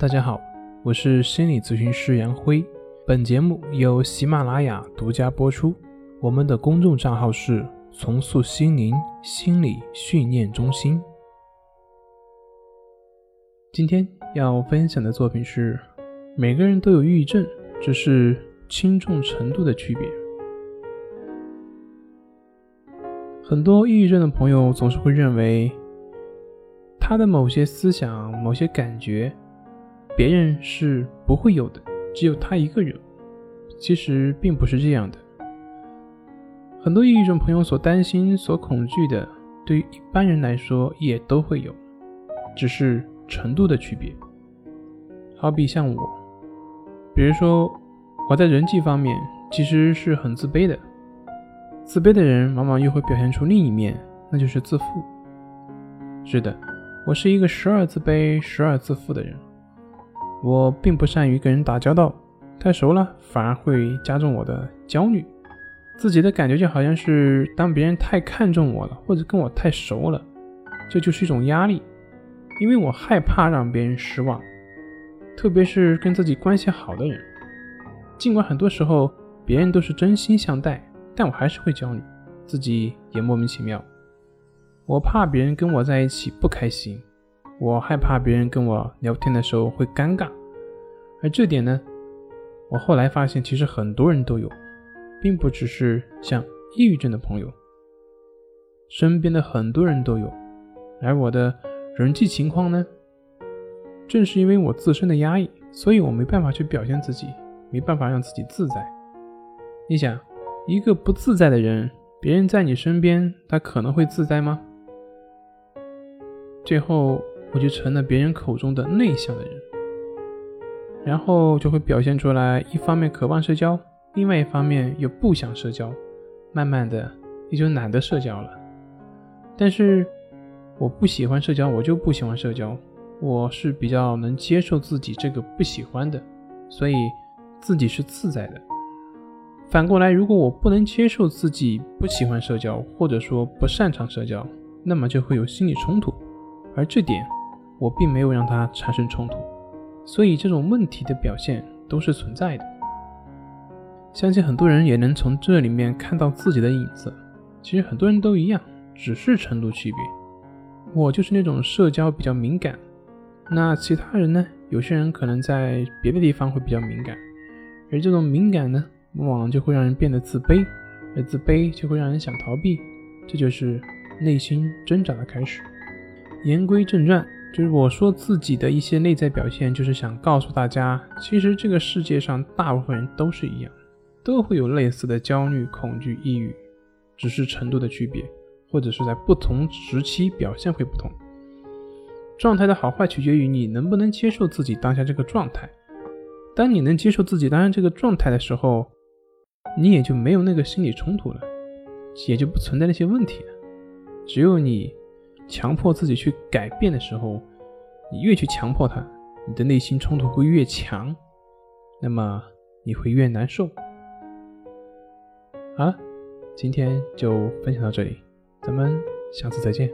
大家好，我是心理咨询师杨辉。本节目由喜马拉雅独家播出。我们的公众账号是“重塑心灵心理训练中心”。今天要分享的作品是：每个人都有抑郁症，只是轻重程度的区别。很多抑郁症的朋友总是会认为，他的某些思想、某些感觉。别人是不会有的，只有他一个人。其实并不是这样的。很多抑郁症朋友所担心、所恐惧的，对于一般人来说也都会有，只是程度的区别。好比像我，比如说我在人际方面其实是很自卑的。自卑的人往往又会表现出另一面，那就是自负。是的，我是一个时而自卑、时而自负的人。我并不善于跟人打交道，太熟了反而会加重我的焦虑。自己的感觉就好像是当别人太看重我了，或者跟我太熟了，这就是一种压力，因为我害怕让别人失望，特别是跟自己关系好的人。尽管很多时候别人都是真心相待，但我还是会焦虑，自己也莫名其妙。我怕别人跟我在一起不开心。我害怕别人跟我聊天的时候会尴尬，而这点呢，我后来发现其实很多人都有，并不只是像抑郁症的朋友，身边的很多人都有。而我的人际情况呢，正是因为我自身的压抑，所以我没办法去表现自己，没办法让自己自在。你想，一个不自在的人，别人在你身边，他可能会自在吗？最后。我就成了别人口中的内向的人，然后就会表现出来，一方面渴望社交，另外一方面又不想社交，慢慢的也就懒得社交了。但是我不喜欢社交，我就不喜欢社交，我是比较能接受自己这个不喜欢的，所以自己是自在的。反过来，如果我不能接受自己不喜欢社交，或者说不擅长社交，那么就会有心理冲突，而这点。我并没有让他产生冲突，所以这种问题的表现都是存在的。相信很多人也能从这里面看到自己的影子。其实很多人都一样，只是程度区别。我就是那种社交比较敏感，那其他人呢？有些人可能在别的地方会比较敏感，而这种敏感呢，往往就会让人变得自卑，而自卑就会让人想逃避，这就是内心挣扎的开始。言归正传。就是我说自己的一些内在表现，就是想告诉大家，其实这个世界上大部分人都是一样，都会有类似的焦虑、恐惧、抑郁，只是程度的区别，或者是在不同时期表现会不同。状态的好坏取决于你能不能接受自己当下这个状态。当你能接受自己当下这个状态的时候，你也就没有那个心理冲突了，也就不存在那些问题了。只有你。强迫自己去改变的时候，你越去强迫他，你的内心冲突会越强，那么你会越难受。好了，今天就分享到这里，咱们下次再见。